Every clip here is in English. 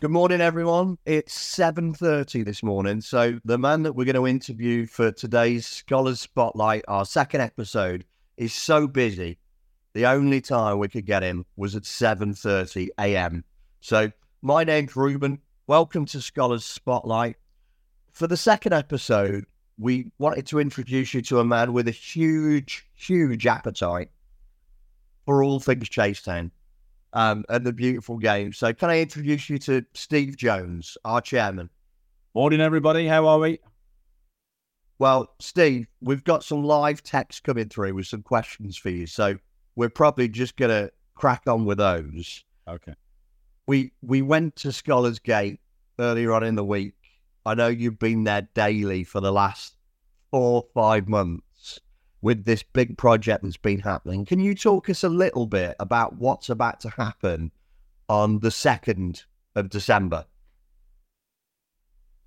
Good morning, everyone. It's 7.30 this morning. So the man that we're going to interview for today's Scholars Spotlight, our second episode, is so busy. The only time we could get him was at 7.30 a.m. So my name's Reuben. Welcome to Scholars Spotlight. For the second episode, we wanted to introduce you to a man with a huge, huge appetite for all things Chasetown um, and the beautiful game. So, can I introduce you to Steve Jones, our chairman? Morning, everybody. How are we? Well, Steve, we've got some live text coming through with some questions for you. So, we're probably just going to crack on with those. Okay. We we went to Scholars Gate earlier on in the week. I know you've been there daily for the last four five months with this big project that's been happening. Can you talk us a little bit about what's about to happen on the 2nd of December?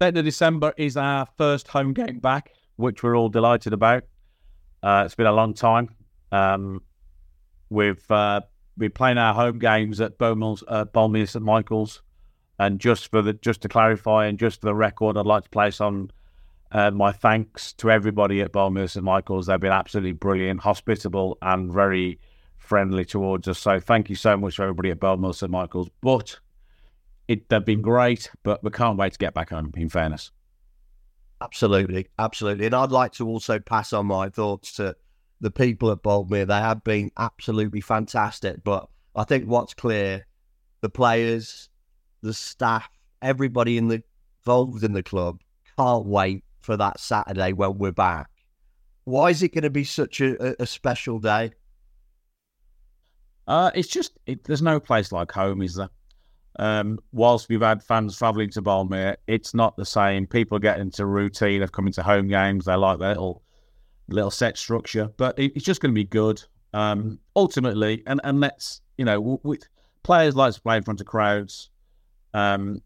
2nd of December is our first home game back, which we're all delighted about. Uh, it's been a long time. Um, we've uh, been playing our home games at Boldmere, uh, St Michael's, and just for the just to clarify and just for the record, I'd like to place on uh, my thanks to everybody at Boldmere St Michael's. They've been absolutely brilliant, hospitable, and very friendly towards us. So thank you so much to everybody at Boldmere St Michael's. But it, they've been great, but we can't wait to get back home. In fairness, absolutely, absolutely, and I'd like to also pass on my thoughts to the people at Boldmere. They have been absolutely fantastic. But I think what's clear, the players, the staff, everybody in the involved in the club can't wait for that Saturday when we're back. Why is it going to be such a, a special day? Uh, it's just it, there's no place like home, is there? Um, whilst we've had fans travelling to Boldmere, it's not the same. People get into routine of coming to home games. They like their little little set structure, but it, it's just going to be good. Um, ultimately, and and let's you know, with players like to play in front of crowds. Um,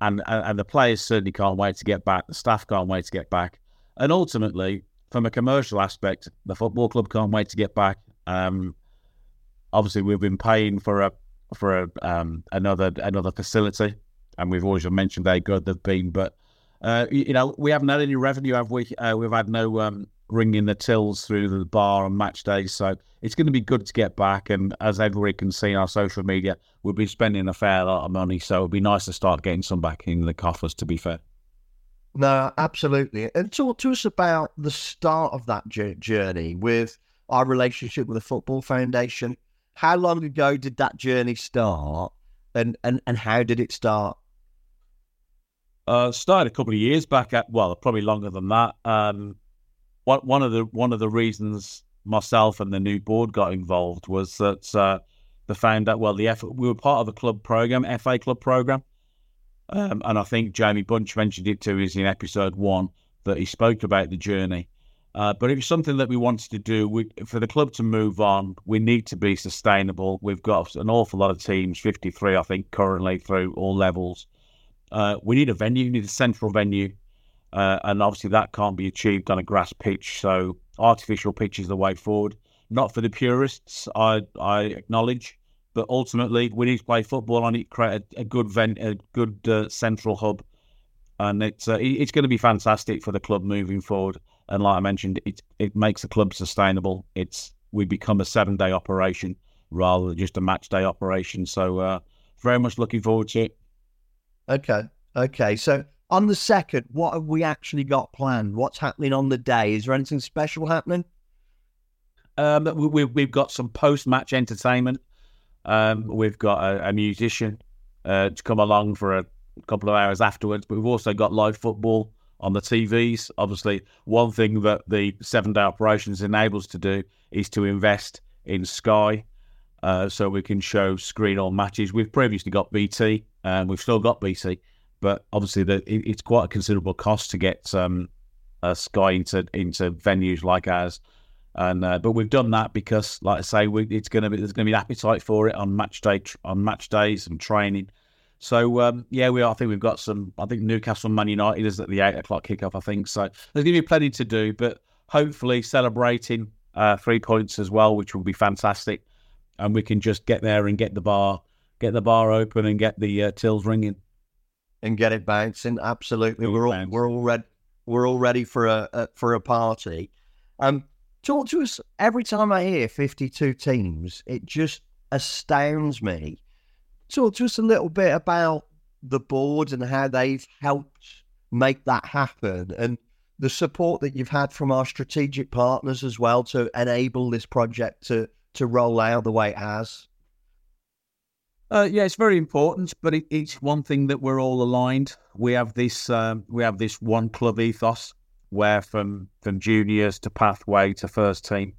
and, and the players certainly can't wait to get back. The staff can't wait to get back, and ultimately, from a commercial aspect, the football club can't wait to get back. Um, obviously, we've been paying for a for a, um, another another facility, and we've always mentioned how good they've been. But uh, you know, we haven't had any revenue, have we? Uh, we've had no um, ringing the tills through the bar on match days. So it's going to be good to get back. And as everybody can see on our social media, we'll be spending a fair lot of money. So it'd be nice to start getting some back in the coffers, to be fair. No, absolutely. And talk to us about the start of that journey with our relationship with the Football Foundation. How long ago did that journey start? And, and, and how did it start? Uh, started a couple of years back at well, probably longer than that. Um, one one of the one of the reasons myself and the new board got involved was that uh, they found that well the F, we were part of a club program, FA club program, um, and I think Jamie Bunch mentioned it to us in episode one that he spoke about the journey. Uh, but it was something that we wanted to do. We, for the club to move on, we need to be sustainable. We've got an awful lot of teams, 53, I think, currently through all levels. Uh, we need a venue, we need a central venue uh, and obviously that can't be achieved on a grass pitch. So artificial pitch is the way forward. Not for the purists, I I acknowledge, but ultimately we need to play football on it, create a, a good vent, a good uh, central hub, and it's uh, it's going to be fantastic for the club moving forward. And like I mentioned, it it makes the club sustainable. It's we become a seven day operation rather than just a match day operation. So uh, very much looking forward to it. Okay, okay. So on the second, what have we actually got planned? What's happening on the day? Is there anything special happening? Um, we, have we've got some post match entertainment. Um, we've got a, a musician uh, to come along for a couple of hours afterwards. But we've also got live football on the TVs. Obviously, one thing that the seven day operations enables to do is to invest in Sky, uh, so we can show screen all matches. We've previously got BT, and we've still got BT, but obviously the, it, it's quite a considerable cost to get um, a Sky into into venues like ours. And uh, but we've done that because, like I say, we, it's going to be there's going to be an appetite for it on match day on match days and training. So um, yeah, we are, I think we've got some. I think Newcastle Man United is at the eight o'clock kickoff. I think so. There's going to be plenty to do, but hopefully celebrating uh, three points as well, which will be fantastic, and we can just get there and get the bar get the bar open and get the uh, tills ringing and get it bouncing. Absolutely, we're all we're all ready. We're all ready for a, a for a party. Um, talk to us. Every time I hear fifty-two teams, it just astounds me. Talk to us a little bit about the board and how they've helped make that happen, and the support that you've had from our strategic partners as well to enable this project to to roll out the way it has. Uh, yeah, it's very important, but it, it's one thing that we're all aligned. We have this um, we have this one club ethos, where from from juniors to pathway to first team,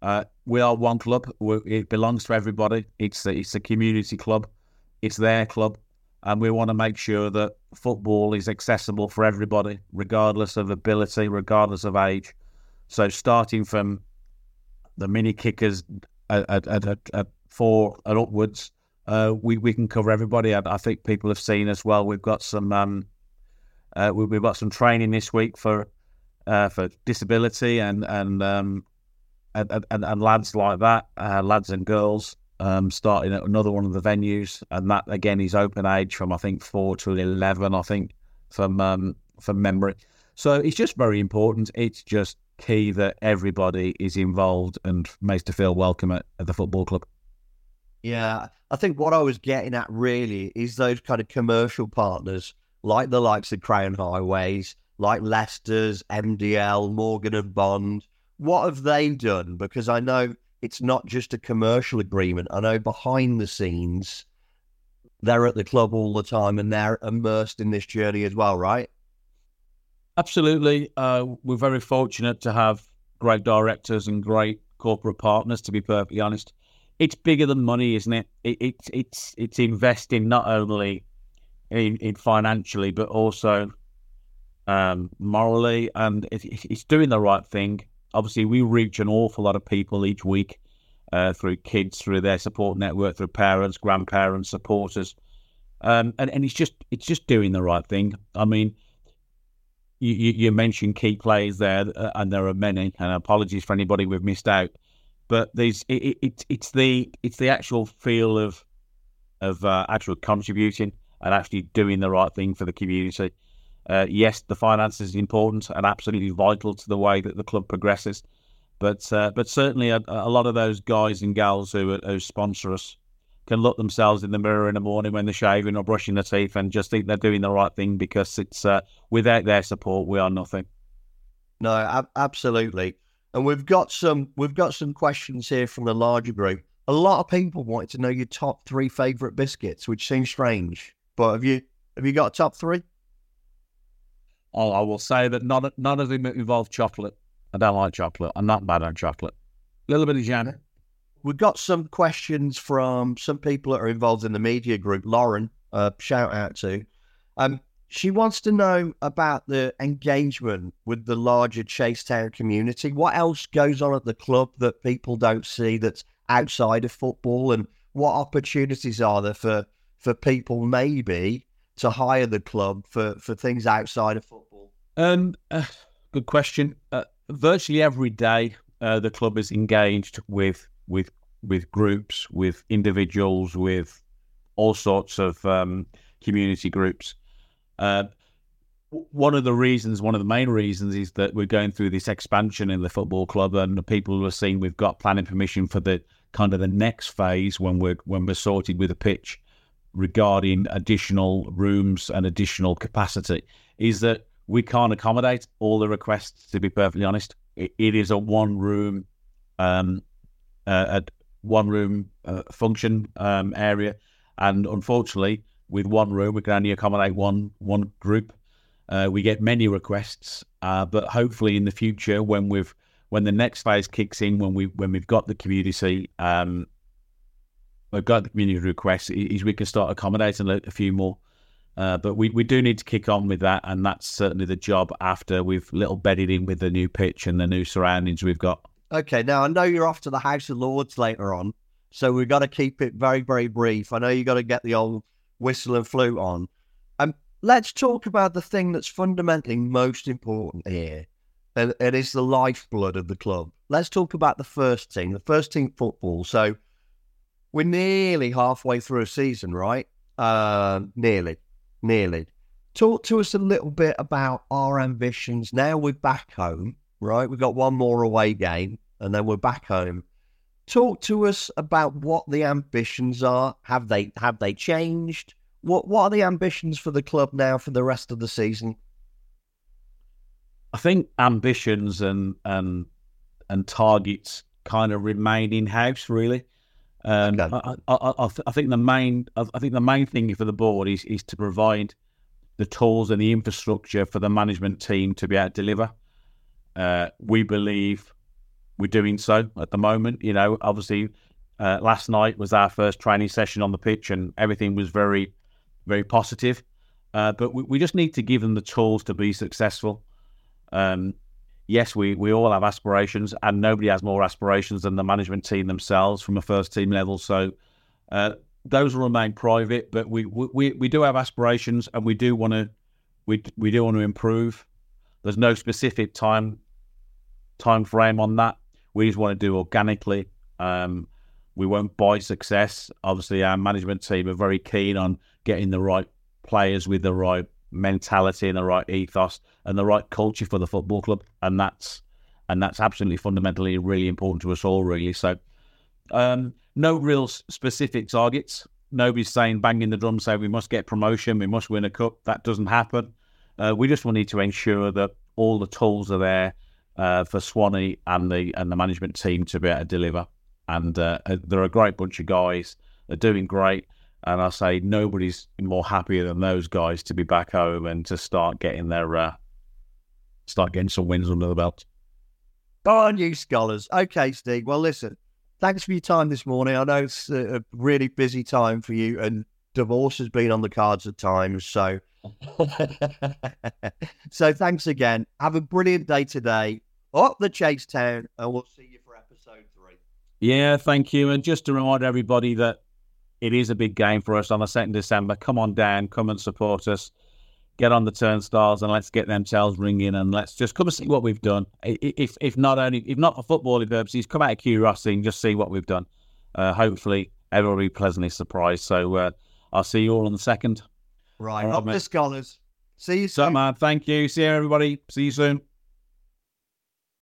uh, we are one club. We're, it belongs to everybody. It's a, it's a community club. It's their club, and we want to make sure that football is accessible for everybody, regardless of ability, regardless of age. So starting from the mini kickers at, at, at, at four and upwards uh, we we can cover everybody. I, I, think people have seen as well. We've got some um, uh, we, have got some training this week for uh, for disability and and, um, and, and, and lads like that, uh, lads and girls. Um, starting at another one of the venues, and that again is open age from I think four to eleven. I think from um, from memory. So it's just very important. It's just key that everybody is involved and makes to feel welcome at, at the football club. Yeah, I think what I was getting at really is those kind of commercial partners, like the likes of Crown Highways, like Leicester's, MDL, Morgan and Bond. What have they done? Because I know it's not just a commercial agreement. I know behind the scenes, they're at the club all the time and they're immersed in this journey as well, right? Absolutely. Uh, we're very fortunate to have great directors and great corporate partners, to be perfectly honest it's bigger than money, isn't it? it it's it's it's investing not only in, in financially but also um, morally, and it, it's doing the right thing. Obviously, we reach an awful lot of people each week uh, through kids, through their support network, through parents, grandparents, supporters, um, and and it's just it's just doing the right thing. I mean. You, you, mentioned key players there, uh, and there are many. And apologies for anybody we've missed out but these it, it, it's the it's the actual feel of of uh, actual contributing and actually doing the right thing for the community. Uh, yes, the finances is important and absolutely vital to the way that the club progresses, but uh, but certainly a, a, lot of those guys and gals who, who sponsor us can look themselves in the mirror in the morning when they're shaving or brushing their teeth and just think they're doing the right thing because it's uh, without their support we are nothing. No, ab- absolutely. And we've got some we've got some questions here from the larger group. A lot of people wanted to know your top three favorite biscuits, which seems strange. But have you have you got top three? Oh, I will say that none none of them involve chocolate. I don't like chocolate. I'm not bad on chocolate. A little bit of jam. We've got some questions from some people that are involved in the media group. Lauren, uh, shout out to. Um, she wants to know about the engagement with the larger Chasetown community. What else goes on at the club that people don't see that's outside of football, and what opportunities are there for for people maybe to hire the club for for things outside of football? Um, uh, good question. Uh, virtually every day, uh, the club is engaged with with with groups, with individuals, with all sorts of um, community groups. Uh, one of the reasons, one of the main reasons, is that we're going through this expansion in the football club, and the people who are seeing we've got planning permission for the kind of the next phase when we're when we're sorted with a pitch regarding additional rooms and additional capacity. Is that we can't accommodate all the requests. To be perfectly honest, it, it is a one room, um, uh, one room uh, function um, area, and unfortunately with one room. We can only accommodate one one group. Uh, we get many requests, uh, but hopefully in the future, when we've when the next phase kicks in, when we when we've got the community, um, we've got the community requests, is we can start accommodating a, few more. Uh, but we, we do need to kick on with that, and that's certainly the job after we've little bedded in with the new pitch and the new surroundings we've got. Okay, now I know you're off to the House of Lords later on, so we've got to keep it very, very brief. I know you've got to get the old whistle and flute on. Um, let's talk about the thing that's fundamentally most important here, and it is the lifeblood of the club. Let's talk about the first team, the first team football. So, we're nearly halfway through a season, right? Uh, nearly, nearly. Talk to us a little bit about our ambitions. Now we're back home, right? We've got one more away game, and then we're back home. Talk to us about what the ambitions are. Have they have they changed? What what are the ambitions for the club now for the rest of the season? I think ambitions and and and targets kind of remain in house, really. Um, okay. I, I, I, I, think the main I think the main thing for the board is is to provide the tools and the infrastructure for the management team to be able to deliver. Uh, we believe we're doing so at the moment. You know, obviously, uh, last night was our first training session on the pitch, and everything was very, very positive. Uh, but we, we, just need to give them the tools to be successful. Um, yes, we, we all have aspirations, and nobody has more aspirations than the management team themselves from a first team level. So uh, those will remain private, but we, we we do have aspirations, and we do want to we we do want to improve. There's no specific time time frame on that. We just want to do organically. Um, we won't buy success. Obviously, our management team are very keen on getting the right players with the right mentality and the right ethos and the right culture for the football club, and that's and that's absolutely fundamentally really important to us all, really. So, um, no real specific targets. Nobody's saying banging the drum, saying we must get promotion, we must win a cup. That doesn't happen. Uh, we just need to ensure that all the tools are there uh, for Swanee and the and the management team to be able to deliver. And uh, they're a great bunch of guys. They're doing great. And I say nobody's more happier than those guys to be back home and to start getting their uh, start getting some wins under the belt. Go on, you scholars. Okay, Steve. Well, listen. Thanks for your time this morning. I know it's a really busy time for you, and divorce has been on the cards at times. So, so thanks again. Have a brilliant day today. Up the Chasetown, and we'll see you for episode three. Yeah, thank you. And just to remind everybody that it is a big game for us on the 2nd December. Come on down, come and support us. Get on the turnstiles and let's get them tails ringing and let's just come and see what we've done. If if not only if not for footballing purposes, come out of curiosity and just see what we've done. Uh, hopefully, everyone will be pleasantly surprised. So uh, I'll see you all on the second. Right, up the scholars. See you soon. So, man. Thank you. See you, everybody. See you soon.